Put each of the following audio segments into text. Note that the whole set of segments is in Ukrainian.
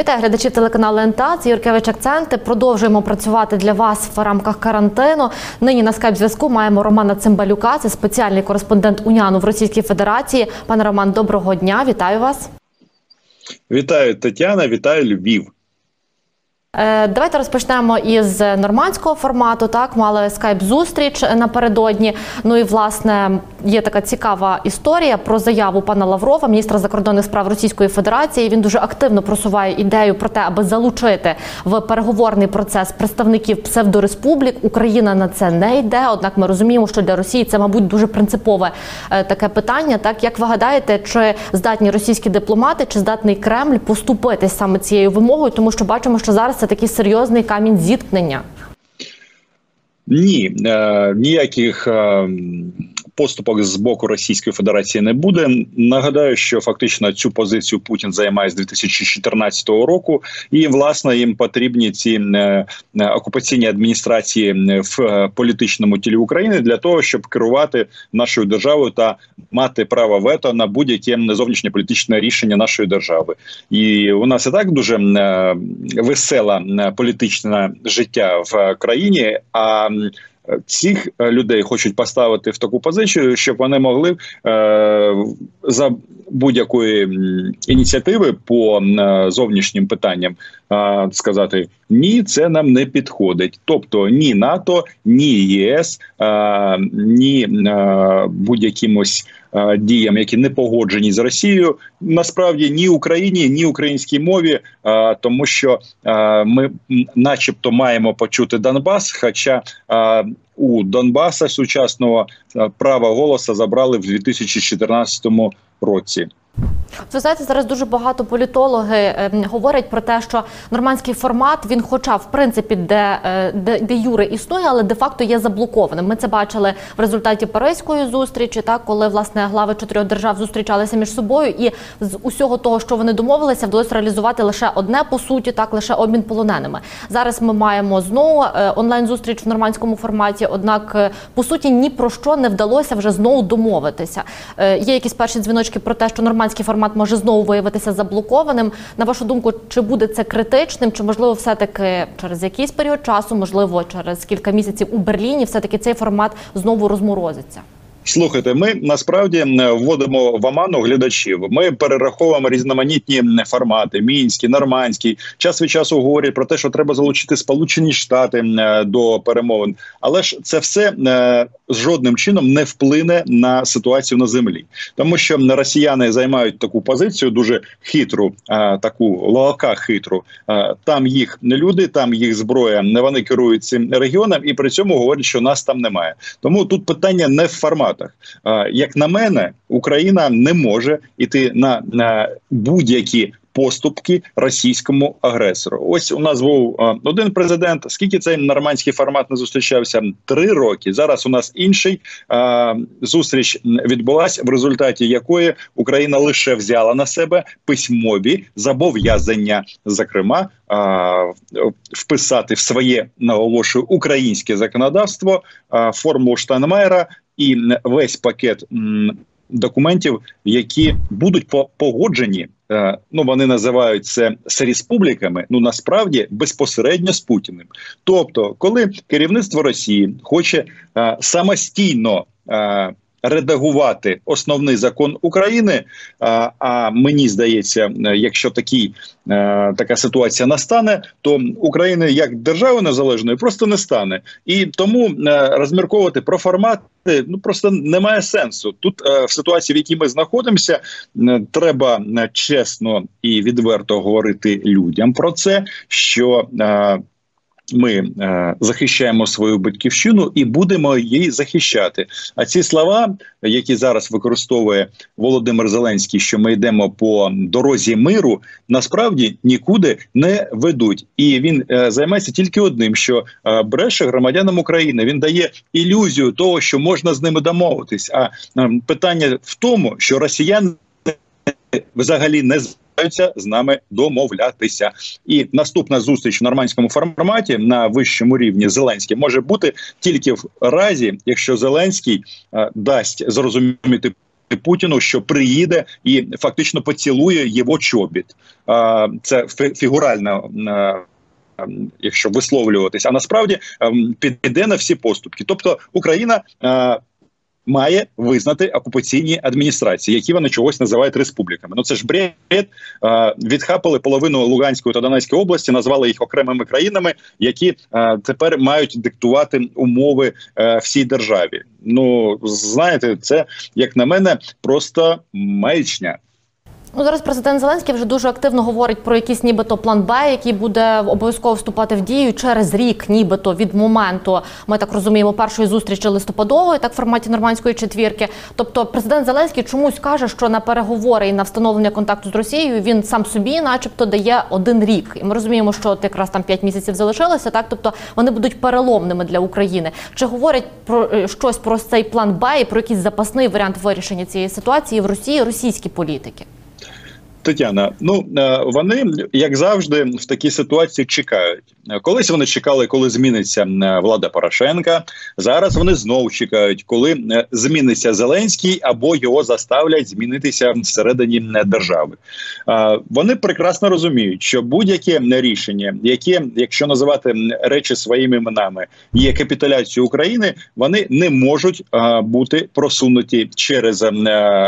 Вітаю глядачів телеканалу НТА. Це Юркевич Акценти. Продовжуємо працювати для вас в рамках карантину. Нині на скайп зв'язку маємо Романа Цимбалюка. Це спеціальний кореспондент УНЯНу в Російській Федерації. Пане Роман, доброго дня! Вітаю вас! Вітаю Тетяна, вітаю Львів. Е, давайте розпочнемо із нормандського формату. Так мали скайп-зустріч напередодні. Ну і власне є така цікава історія про заяву пана Лаврова, міністра закордонних справ Російської Федерації. Він дуже активно просуває ідею про те, аби залучити в переговорний процес представників псевдореспублік. Україна на це не йде. Однак ми розуміємо, що для Росії це, мабуть, дуже принципове е, таке питання. Так як ви гадаєте, чи здатні російські дипломати, чи здатний Кремль поступитись саме цією вимогою, тому що бачимо, що зараз це такий серйозний камінь зіткнення? Ні, е, ніяких е, поступок з боку Російської Федерації не буде. Нагадаю, що фактично цю позицію Путін займає з 2014 року, і власне їм потрібні ці е, е, окупаційні адміністрації в е, політичному тілі України для того, щоб керувати нашою державою та мати право вето на будь-яке зовнішнє політичне рішення нашої держави. І у нас і так дуже весела політичне життя в країні. А цих е, людей хочуть поставити в таку позицію, щоб вони могли е, за будь-якої ініціативи по е, зовнішнім питанням сказати ні, це нам не підходить. Тобто ні НАТО, ні ЄС, ні будь-якимось. Е, діям, які не погоджені з Росією, насправді ні Україні, ні українській мові, е, тому що е, ми, начебто, маємо почути Донбас. Хоча у Донбаса сучасного права голоса забрали в 2014 році. Ви знаєте, зараз дуже багато політологи е, говорять про те, що нормандський формат він, хоча в принципі, де е, де, де юри існує, але де факто є заблокованим. Ми це бачили в результаті Паризької зустрічі, так коли власне глави чотирьох держав зустрічалися між собою, і з усього того, що вони домовилися, вдалося реалізувати лише одне по суті, так лише обмін полоненими. Зараз ми маємо знову е, онлайн зустріч в нормандському форматі. Однак, е, по суті, ні про що не вдалося вже знову домовитися. Є якісь перші дзвіночки про те, що нормандський формат формат може знову виявитися заблокованим. На вашу думку, чи буде це критичним? Чи можливо, все таки через якийсь період часу, можливо, через кілька місяців у Берліні, все таки цей формат знову розморозиться? Слухайте, ми насправді вводимо в оману глядачів. Ми перераховуємо різноманітні формати: мінські, нормандський. Час від часу говорять про те, що треба залучити Сполучені Штати до перемовин, але ж це все е, жодним чином не вплине на ситуацію на землі, тому що росіяни займають таку позицію, дуже хитру, таку лоака хитру. Там їх люди, там їх зброя. Не вони керують цим регіоном, і при цьому говорять, що нас там немає. Тому тут питання не в формат штатах. Як на мене, Україна не може іти на, на будь-які. Поступки російському агресору. Ось у нас був один президент. Скільки цей нормандський формат не зустрічався? Три роки. Зараз у нас інший зустріч відбулася, в результаті якої Україна лише взяла на себе письмові зобов'язання, зокрема, вписати в своє наголошую українське законодавство формулу Штайнмайера і весь пакет документів, які будуть погоджені. Е, ну, вони називають це з республіками. Ну насправді безпосередньо з Путіним. Тобто, коли керівництво Росії хоче а, самостійно е, редагувати основний закон України. А а мені здається, якщо такий е, така ситуація настане, то України як держави незалежної просто не стане, і тому е, розмірковувати про формати ну просто немає сенсу. Тут е, в ситуації, в якій ми знаходимося, треба чесно і відверто говорити людям про це, що ми е, захищаємо свою батьківщину і будемо її захищати. А ці слова, які зараз використовує Володимир Зеленський, що ми йдемо по дорозі миру, насправді нікуди не ведуть, і він е, займається тільки одним: що е, бреше громадянам України. Він дає ілюзію того, що можна з ними домовитись. А е, питання в тому, що росіяни взагалі не збираються з нами домовлятися. І наступна зустріч в нормандському форматі на вищому рівні Зеленський може бути тільки в разі, якщо Зеленський а, дасть зрозуміти Путіну, що приїде і фактично поцілує його чобіт. Це фігурально. Якщо висловлюватись, а насправді ем, піде на всі поступки, тобто Україна має визнати окупаційні адміністрації, які вони чогось називають республіками. Ну це ж бред. Відхапали половину Луганської та Донецької області, назвали їх окремими країнами, які тепер мають диктувати умови е, всій державі. Ну знаєте, це як на мене просто маячня. Ну, зараз президент Зеленський вже дуже активно говорить про якийсь нібито план Б, який буде обов'язково вступати в дію через рік, нібито від моменту, ми так розуміємо, першої зустрічі листопадової, так в форматі нормандської четвірки. Тобто, президент Зеленський чомусь каже, що на переговори і на встановлення контакту з Росією він сам собі, начебто, дає один рік. І ми розуміємо, що от якраз там п'ять місяців залишилося. Так, тобто вони будуть переломними для України. Чи говорять про е, щось про цей план Б і про якийсь запасний варіант вирішення цієї ситуації в Росії російські політики? Тетяна, ну е, вони як завжди в такій ситуації чекають. Колись вони чекали, коли зміниться е, влада Порошенка. Зараз вони знову чекають, коли е, зміниться Зеленський або його заставлять змінитися всередині держави. Вони прекрасно розуміють, що будь-яке рішення, яке, якщо називати речі своїми іменами, є капітуляцією України, вони не можуть бути просунуті через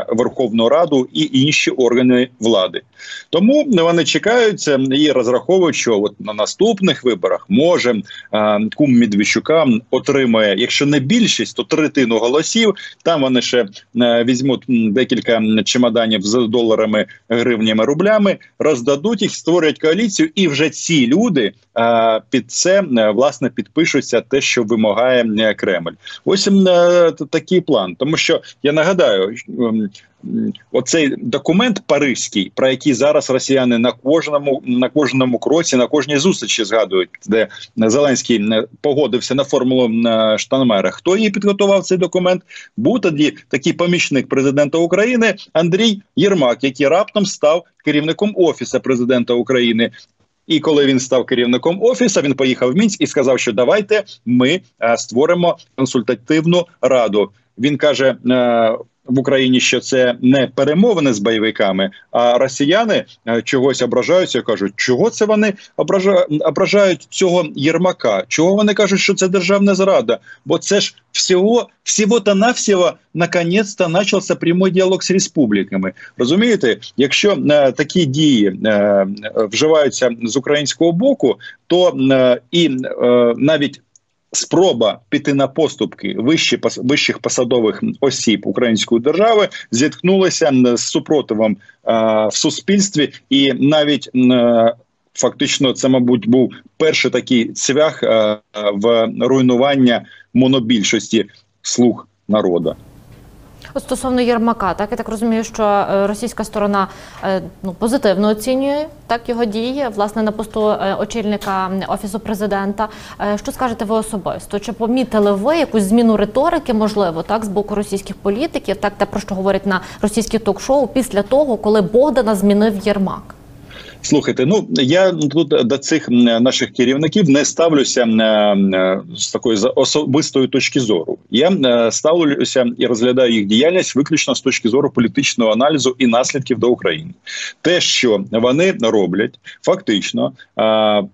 Верховну Раду і інші органи влади влади. Тому вони чекаються і розраховують, що от на наступних виборах може кум Медведчука отримає, якщо не більшість, то третину голосів. Там вони ще візьмуть декілька чемоданів з доларами, гривнями, рублями, роздадуть їх, створять коаліцію, і вже ці люди під це власне підпишуться те, що вимагає Кремль. Ось такий план, тому що я нагадаю, оцей документ Паризький, про який зараз росіяни на кожному на кожному кроці, на кожній зустрічі згадують, де Зеленський погодився на формулу Штанмера. Хто її підготував цей документ? Був тоді такий помічник президента України Андрій Єрмак, який раптом став керівником офісу президента України. І коли він став керівником офісу, він поїхав в мінськ і сказав, що давайте ми е, створимо консультативну раду. Він каже: е, в Україні, що це не перемовини з бойовиками, а росіяни е, чогось ображаються. Кажуть, чого це вони ображають цього Єрмака? Чого вони кажуть, що це державна зрада? Бо це ж всього всього та навсього наконець-то почався прямий діалог з республіками. Розумієте, якщо е, такі дії е, вживаються з українського боку, то е, і е, навіть Спроба піти на поступки вищі, вищих посадових осіб української держави зіткнулася з супротивом а, в суспільстві, і навіть а, фактично це, мабуть, був перший такий цвях а, в руйнування монобільшості слуг народу. Стосовно Єрмака, так я так розумію, що е, російська сторона е, ну позитивно оцінює так його дії, власне, на посту е, очільника офісу президента. Що скажете ви особисто? Чи помітили ви якусь зміну риторики, можливо, так з боку російських політиків, так те про що говорять на російських ток-шоу після того, коли Богдана змінив Єрмак? Слухайте, ну я тут до цих наших керівників не ставлюся з такої особистої точки зору. Я ставлюся і розглядаю їх діяльність виключно з точки зору політичного аналізу і наслідків до України. Те, що вони роблять, фактично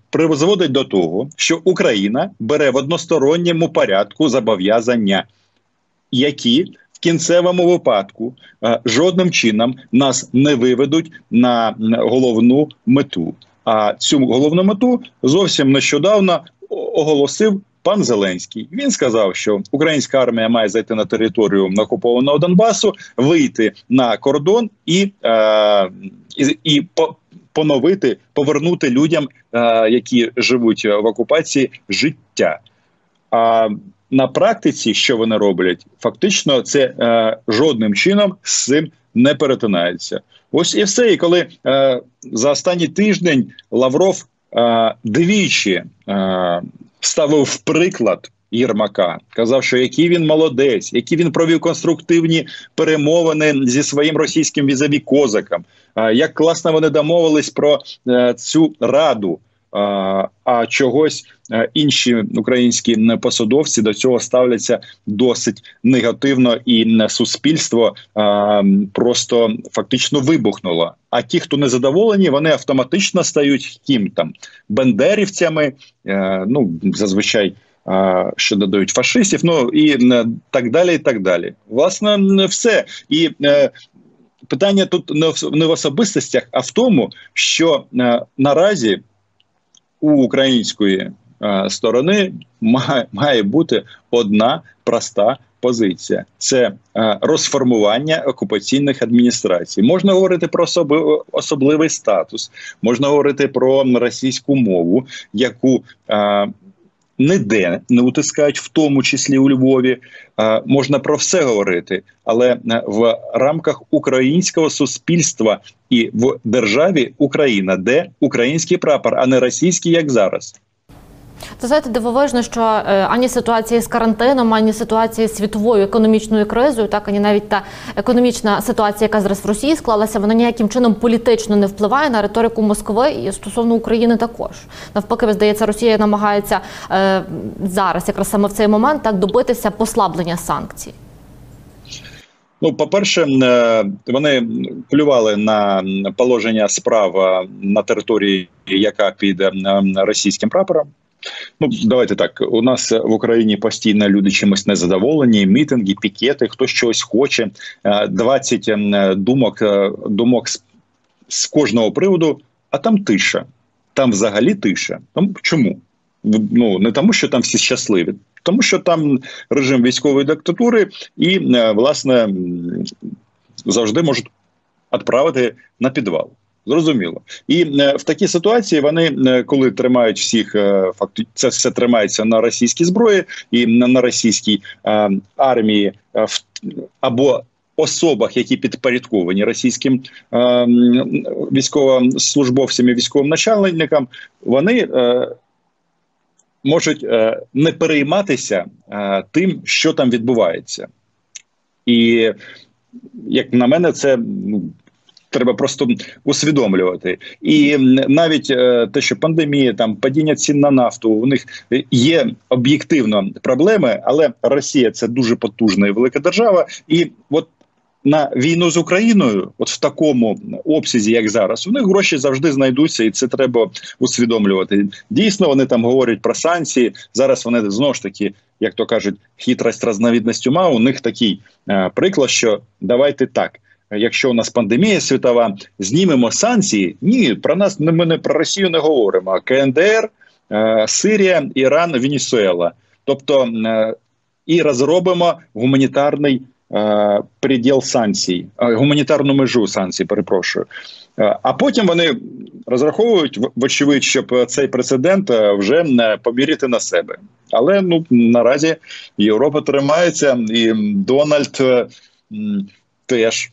призводить до того, що Україна бере в односторонньому порядку зобов'язання, які кінцевому випадку е, жодним чином нас не виведуть на головну мету. А цю головну мету зовсім нещодавно оголосив. Пан Зеленський він сказав, що українська армія має зайти на територію окупованого Донбасу, вийти на кордон і е, і, і по, поновити, повернути людям, е, які живуть в окупації, життя. А на практиці, що вони роблять, фактично це е, жодним чином з цим не перетинається. Ось і все. І коли е, за останній тиждень Лавров е, двічі е, ставив в приклад. Єрмака казав, що який він молодець, які він провів конструктивні перемовини зі своїм російським візаві козаком. Як класно вони домовились про е, цю раду а чогось інші українські посадовці до цього ставляться досить негативно, і суспільство просто фактично вибухнуло. А ті, хто не задоволені, вони автоматично стають ким там бендерівцями, е, ну зазвичай. Що додають фашистів, ну і так далі. і так далі. Власне, все. І е, питання тут не в особистостях, а в тому, що е, наразі у української е, сторони має, бути одна проста позиція: це е, розформування окупаційних адміністрацій. Можна говорити про особи, особливий статус, можна говорити про російську мову, яку е, ніде не утискають, в тому числі у Львові. Е, можна про все говорити, але е, в рамках українського суспільства і в державі Україна, де український прапор, а не російський, як зараз. Це знаєте, дивовижно, що е, ані ситуація з карантином, ані ситуація з світовою економічною кризою, так ані навіть та економічна ситуація, яка зараз в Росії склалася, вона ніяким чином політично не впливає на риторику Москви і стосовно України також. Навпаки, здається, Росія намагається е, зараз, якраз саме в цей момент, так добитися послаблення санкцій. Ну, по перше, е, вони плювали на положення справ е, на території, яка під російським прапором. Ну давайте так. У нас в Україні постійно люди чимось незадоволені. Мітинги, пікети, хто щось хоче. 20 е, ем, думок е, думок з, з кожного приводу. А там тиша. Там взагалі тиша. Там чому? Ну не тому, що там всі щасливі, тому що там режим військової диктатури, і е, власне завжди можуть відправити на підвал. Зрозуміло, і е, в такій ситуації вони е, коли тримають всіх е, факту, це все тримається на російській зброї і на, російській армії або особах, які підпорядковані російським військовослужбовцям і військовим начальникам, вони можуть не перейматися тим, що там відбувається, і як на мене, це ну, треба просто усвідомлювати. І навіть е, те, що пандемія, там падіння цін на нафту, у них є об'єктивно проблеми, але Росія це дуже потужна і велика держава, і от. На війну з Україною, от в такому обсязі, як зараз, у них гроші завжди знайдуться, і це треба усвідомлювати. Дійсно, вони там говорять про санкції. Зараз вони знову ж таки, як то кажуть, хитрость разновидність ума. У них такий е, приклад, що давайте так якщо у нас пандемія світова, знімемо санкції. Ні, про нас ми не про Росію не говоримо. КНДР, е, Сирія, Іран, Венесуела. Тобто е, і розробимо гуманітарний е, приділ санкцій, гуманітарну межу санкцій, перепрошую. А потім вони розраховують вочевидь, щоб цей прецедент вже поміряти на себе. Але ну наразі Європа тримається, і Дональд теж.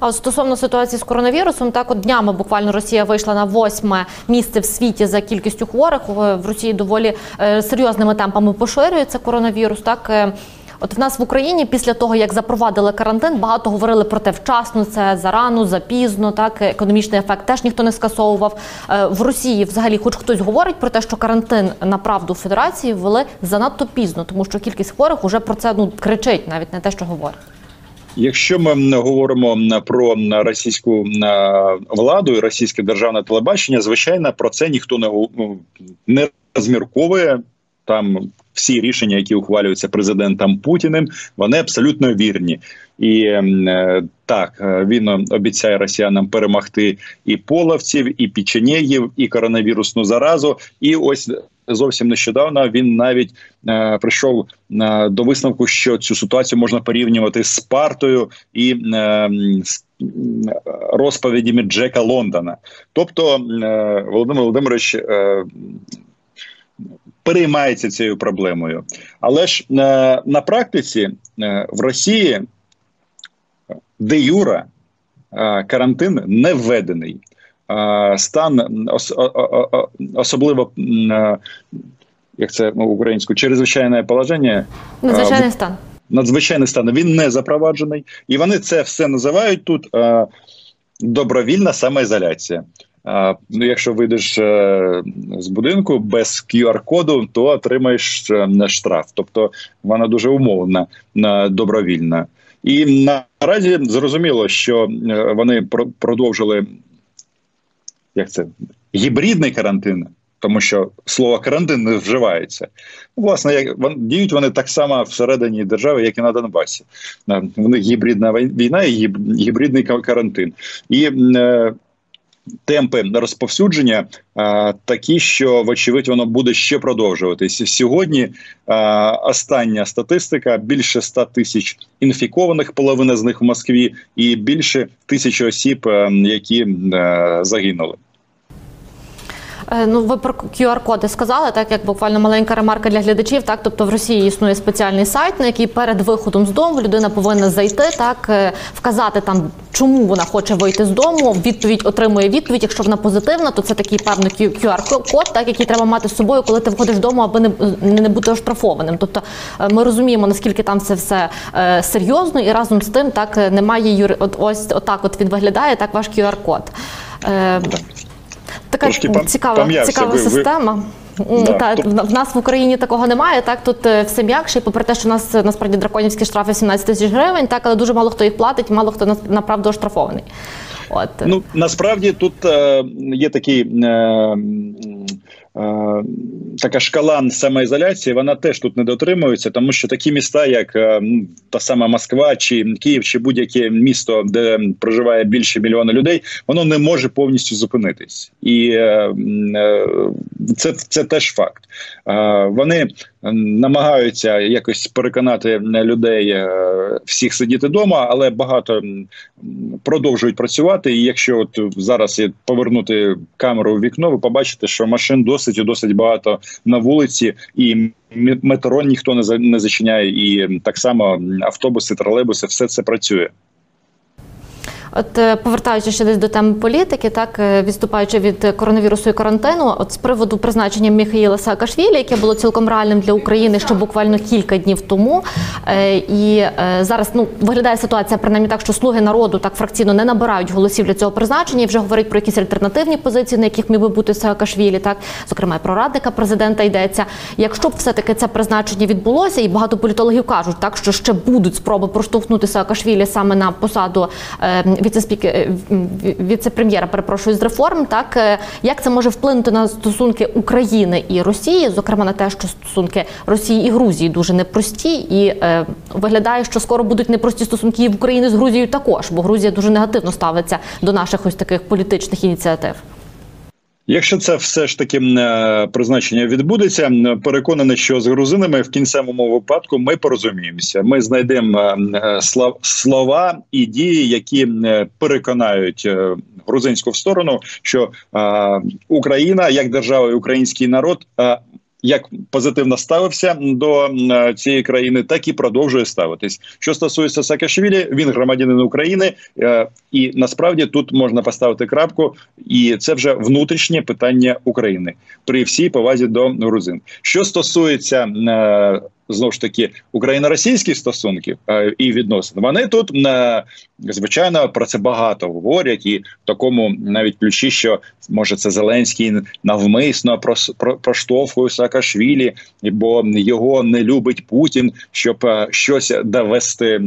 А стосовно ситуації з коронавірусом, так от днями буквально Росія вийшла на восьме місце в світі за кількістю хворих. В Росії доволі е, серйозними темпами поширюється коронавірус. Так е, от в нас в Україні після того, як запровадили карантин, багато говорили про те вчасно, це зарано, запізно. Так економічний ефект теж ніхто не скасовував е, в Росії. Взагалі, хоч хтось говорить про те, що карантин на правду федерації ввели занадто пізно, тому що кількість хворих уже про це ну кричить, навіть не те, що говорить. Якщо ми говоримо про російську владу і російське державне телебачення, звичайно, про це ніхто не ну, не розмірковує там. Всі рішення, які ухвалюються президентом Путіним, вони абсолютно вірні. І е, так е, він обіцяє росіянам перемогти і половців, і печенєгів, і коронавірусну заразу. І ось зовсім нещодавно він навіть е, прийшов е, до висновку, що цю ситуацію можна порівнювати з партою і е, з розповідями Джека Лондона. Тобто, е, Володимир Володимирович. Е, Переймається цією проблемою, але ж е, на практиці е, в Росії де юра е, карантин не введений стан особливо як це українською, чрезвичайне положення. Надзвичайний стан. Надзвичайний стан він не запроваджений, і вони це все називають тут добровільна самоізоляція. Ну, якщо вийдеш з будинку без QR-коду, то отримаєш штраф. Тобто вона дуже умовна, добровільна. І наразі зрозуміло, що вони продовжили як це гібридний карантин тому що слово карантин не вживається. Власне, як діють вони так само всередині держави, як і на Донбасі. В них гібридна війна і гібридний карантин. І е, темпи розповсюдження а, такі, що вочевидь воно буде ще продовжуватися. Сьогодні а, остання статистика: більше 100 тисяч інфікованих, половина з них в Москві, і більше тисячі осіб, е, які а, загинули. Е, ну, ви про QR-коди сказали, так як буквально маленька ремарка для глядачів. Так, тобто в Росії існує спеціальний сайт, на який перед виходом з дому людина повинна зайти, так е, вказати там, чому вона хоче вийти з дому. Відповідь отримує відповідь. Якщо вона позитивна, то це такий певний QR-код, так який треба мати з собою, коли ти виходиш з дому, аби не не бути оштрафованим. Тобто е, ми розуміємо, наскільки там це все серйозно, і разом з тим так немає юри. От ось отак. От він виглядає так. Ваш QR-код. Е, Така Трошки цікава цікава система. Да, Та то... в нас в Україні такого немає. Так тут е, все м'якше, попри те, що у нас насправді драконівські штрафи 17 тисяч гривень, так але дуже мало хто їх платить, мало хто направду оштрафований. От ну насправді тут е, є такий. Е, Е, така шкала самоізоляції, вона теж тут не дотримується, тому що такі міста, як е, та сама Москва чи Київ, чи будь-яке місто, де проживає більше мільйона людей, воно не може повністю зупинитись, і е, це це теж факт. Вони намагаються якось переконати людей всіх сидіти вдома, але багато продовжують працювати. І якщо от зараз повернути камеру в вікно, ви побачите, що машин досить і досить багато на вулиці, і метро ніхто не зачиняє, і так само автобуси, тролейбуси, все це працює. От е, повертаючись ще десь до теми політики, так е, відступаючи від коронавірусу і карантину, от з приводу призначення Міхаїла Саакашвілі, яке було цілком реальним для України ще буквально кілька днів тому. Е, і зараз ну виглядає ситуація принаймні так, що слуги народу так фракційно не набирають голосів для цього призначення і вже говорять про якісь альтернативні позиції, на яких міг би бути Саакашвілі, так зокрема про радника президента йдеться. Якщо б все таки це призначення відбулося, і багато політологів кажуть, так що ще будуть спроби проштовхнути Саакашвілі саме на посаду віце-прем'єра, перепрошую з реформ. Так е, як це може вплинути на стосунки України і Росії, зокрема на те, що стосунки Росії і Грузії дуже непрості, і е, виглядає, що скоро будуть непрості стосунки і в Україні з Грузією також, бо Грузія дуже негативно ставиться до наших ось таких політичних ініціатив. Якщо це все ж таки е, призначення відбудеться, переконаний, що з грузинами в кінцевому випадку ми порозуміємося. Ми знайдемо е, слова і дії, які переконають е, грузинську сторону, що Україна як держава і український народ як позитивно ставився до цієї країни, так і продовжує ставитись. Що стосується Саакашвілі, він громадянин України, е, і насправді тут можна поставити крапку, і це вже внутрішнє питання України при всій повазі до грузин. Що стосується е, знову ж таки україно-російських стосунків е, і відносин. Вони тут е, звичайно про це багато говорять, і в такому навіть ключі, що може це Зеленський навмисно проштовхує Саакашвілі, бо його не любить Путін, щоб е, щось довести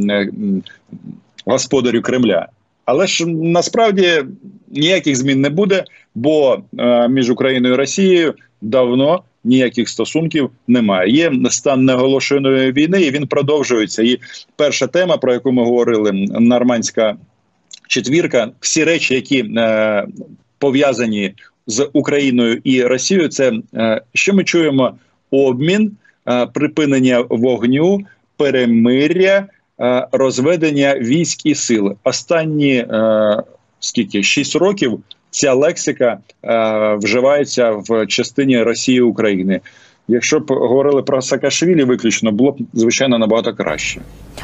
господарю Кремля. Але ж насправді ніяких змін не буде, бо між Україною і Росією давно ніяких стосунків немає. Є стан неголошеної війни, і він продовжується. І перша тема, про яку ми говорили, нормандська четвірка, всі речі, які е, пов'язані з Україною і Росією, це е, що ми чуємо: обмін, е, припинення вогню, перемиря. Е, розведення військ і сил останні е, скільки 6 років ця лексика е, вживається в частині Росії України. Якщо б говорили про Саакашвілі виключно, було б звичайно набагато краще.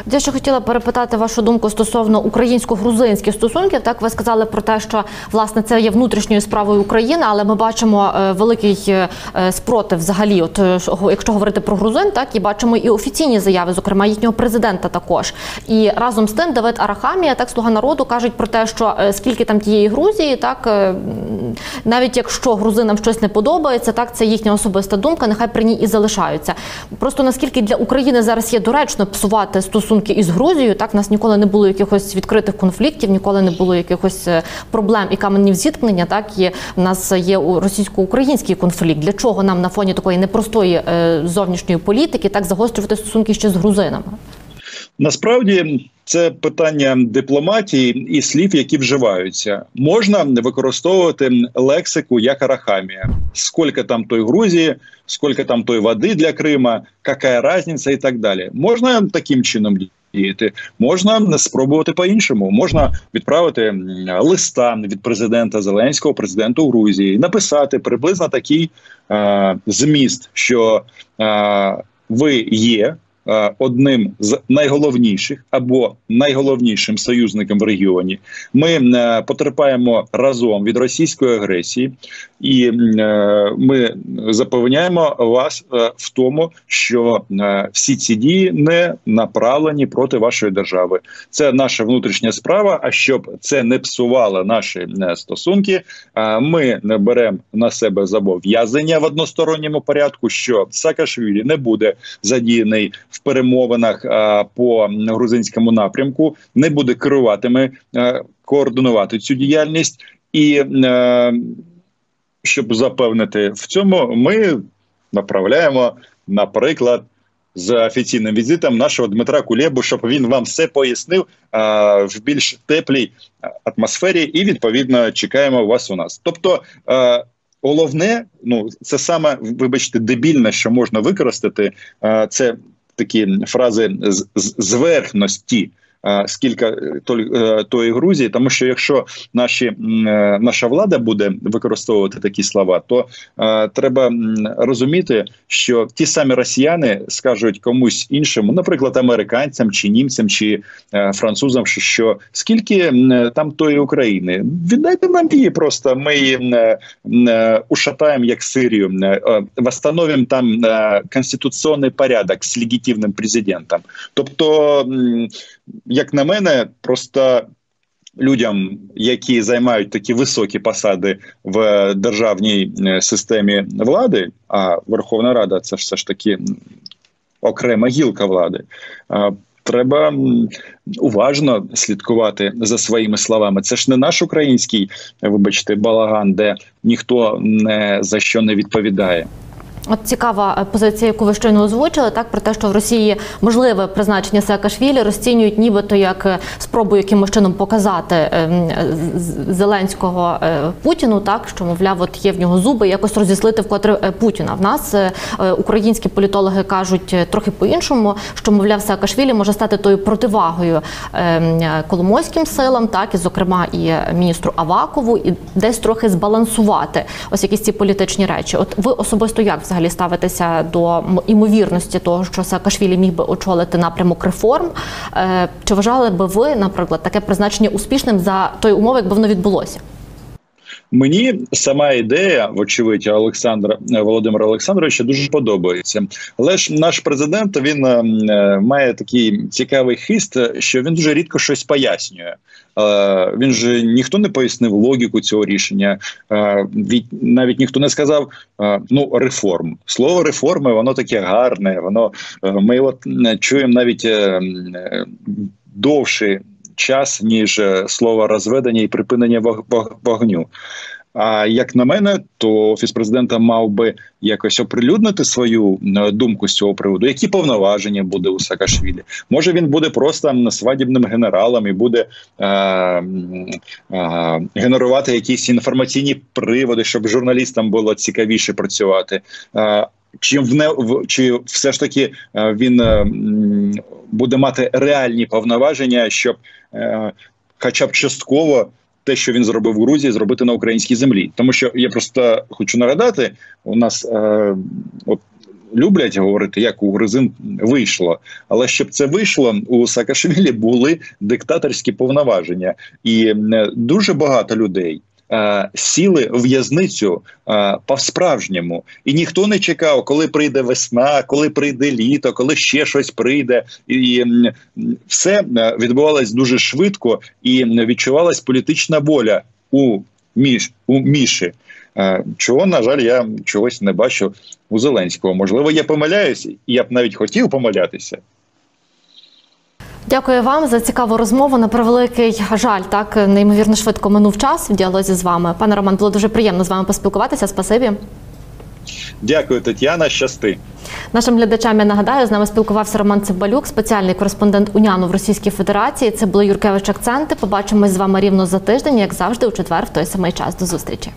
Я ще хотіла перепитати вашу думку стосовно українсько-грузинських стосунків. Так ви сказали про те, що власне це є внутрішньою справою України, але ми бачимо е, великий е, спротив взагалі. От е, якщо говорити про грузин, так і бачимо і офіційні заяви, зокрема їхнього президента, також і разом з тим Давид Арахамія, так слуга народу кажуть про те, що скільки там тієї Грузії, так навіть якщо грузинам щось не подобається, так це їхня особиста думка. Нехай при ній і залишаються. Просто наскільки для України зараз є доречно псувати стосунки із Грузією, так нас ніколи не було якихось відкритих конфліктів, ніколи не було якихось е, проблем і каменів зіткнення. Так і в нас є російсько-український конфлікт. Для чого нам на фоні такої непростої е, зовнішньої політики так загострювати стосунки ще з грузинами? Насправді це питання дипломатії і слів, які вживаються. Можна використовувати лексику як арахамія. Скільки там той Грузії, скільки там той води для Крима, яка різниця і так далі. Можна таким чином діяти, можна спробувати по-іншому. Можна відправити листа від президента Зеленського, президенту Грузії, написати приблизно такий е, зміст, що е, ви є. Е, одним з найголовніших або найголовнішим союзником в регіоні. Ми е, потерпаємо разом від російської агресії, і е, ми запевняємо вас в тому, що всі ці дії не направлені проти вашої держави. Це наша внутрішня справа. А щоб це не псувало наші стосунки, ми не беремо на себе зобов'язання в односторонньому порядку, що Саакашвілі не буде задіяний в перемовинах по грузинському напрямку, не буде керуватиме координувати цю діяльність, і щоб запевнити в цьому, ми направляємо, наприклад. З офіційним візитом нашого Дмитра Кулєбу, щоб він вам все пояснив а, в більш теплій атмосфері, і відповідно чекаємо вас у нас. Тобто а, головне, ну це саме вибачте, дебільне, що можна використати, а, це такі фрази зверхності скільки е, е, тої Грузії, тому що якщо наші е, наша влада буде використовувати такі слова, то треба розуміти, що ті самі росіяни скажуть комусь іншому, наприклад, американцям чи німцям чи французам, що скільки там тої України, віддайте нам її просто. Ми її ушатаємо як Сирію, восстановимо там конституційний порядок з легітимним президентом, тобто як на мене, просто людям, які займають такі високі посади в державній е, системі влади, а Верховна Рада це все ж таки окрема гілка влади. Треба уважно слідкувати за своїми словами. Це ж не наш український, вибачте, балаган, де ніхто не за що не відповідає. От цікава е, позиція, яку ви щойно озвучили, так про те, що в Росії можливе призначення Саакашвілі розцінюють, нібито як е, спробу якимось чином показати ем, Зеленського е, Путіну, так що мовляв, от є в нього зуби, якось розіслити вкотре Путіна. В нас українські політологи кажуть трохи по-іншому, що мовляв Саакашвілі може стати тою противагою ем, коломойським силам, так і зокрема і міністру Авакову, і десь трохи збалансувати ось якісь ці політичні речі. От ви особисто як взагалі ставитися до імовірності того, що Саакашвілі міг би очолити напрямок реформ. Е, чи вважали би ви, наприклад, таке призначення успішним за той умови, якби воно відбулося? Мені сама ідея, вочевидь, Олександра Володимира Олександровича дуже подобається. Але ж наш президент він е, має такий цікавий хист, що він дуже рідко щось пояснює. Е, він же ніхто не пояснив логіку цього рішення. Е, навіть ніхто не сказав ну реформ. Слово реформи, воно таке гарне. Воно ми от чуємо навіть довше час ніж е, слово розведення і припинення вогню. А як на мене, то офіс президента мав би якось оприлюднити свою думку з цього приводу. Які повноваження буде у Саакашвілі? Може він буде просто свадібним генералом і буде е, е, генерувати якісь інформаційні приводи, щоб журналістам було цікавіше працювати. Е, чи в не в чи все ж таки е, він е, буде мати реальні повноваження, щоб е, хоча б частково те, що він зробив у Грузії, зробити на українській землі, тому що я просто хочу нагадати, у нас от люблять говорити, як у грузин вийшло. Але щоб це вийшло, у Саакашвілі були диктаторські повноваження, і дуже багато людей. Е, Сіли в в'язницю е, по-справжньому, і ніхто не чекав, коли прийде весна, коли прийде літо, коли ще щось прийде, і все е, відбувалось дуже швидко, і відчувалась політична воля у між у міші. Чого, на жаль, я чогось не бачу у Зеленського. Можливо, я помиляюсь, і я б навіть хотів помилятися. Дякую вам за цікаву розмову. На превеликий жаль, так неймовірно швидко минув час в діалозі з вами. Пане Роман, було дуже приємно з вами поспілкуватися. Спасибі. Дякую, Тетяна. Щасти. Нашим глядачам я нагадаю, з нами спілкувався Роман Цимбалюк, спеціальний кореспондент УНЯНу в Російській Федерації. Це були Юркевич Акценти. Побачимось з вами рівно за тиждень, як завжди, у четвер, в той самий час. До зустрічі.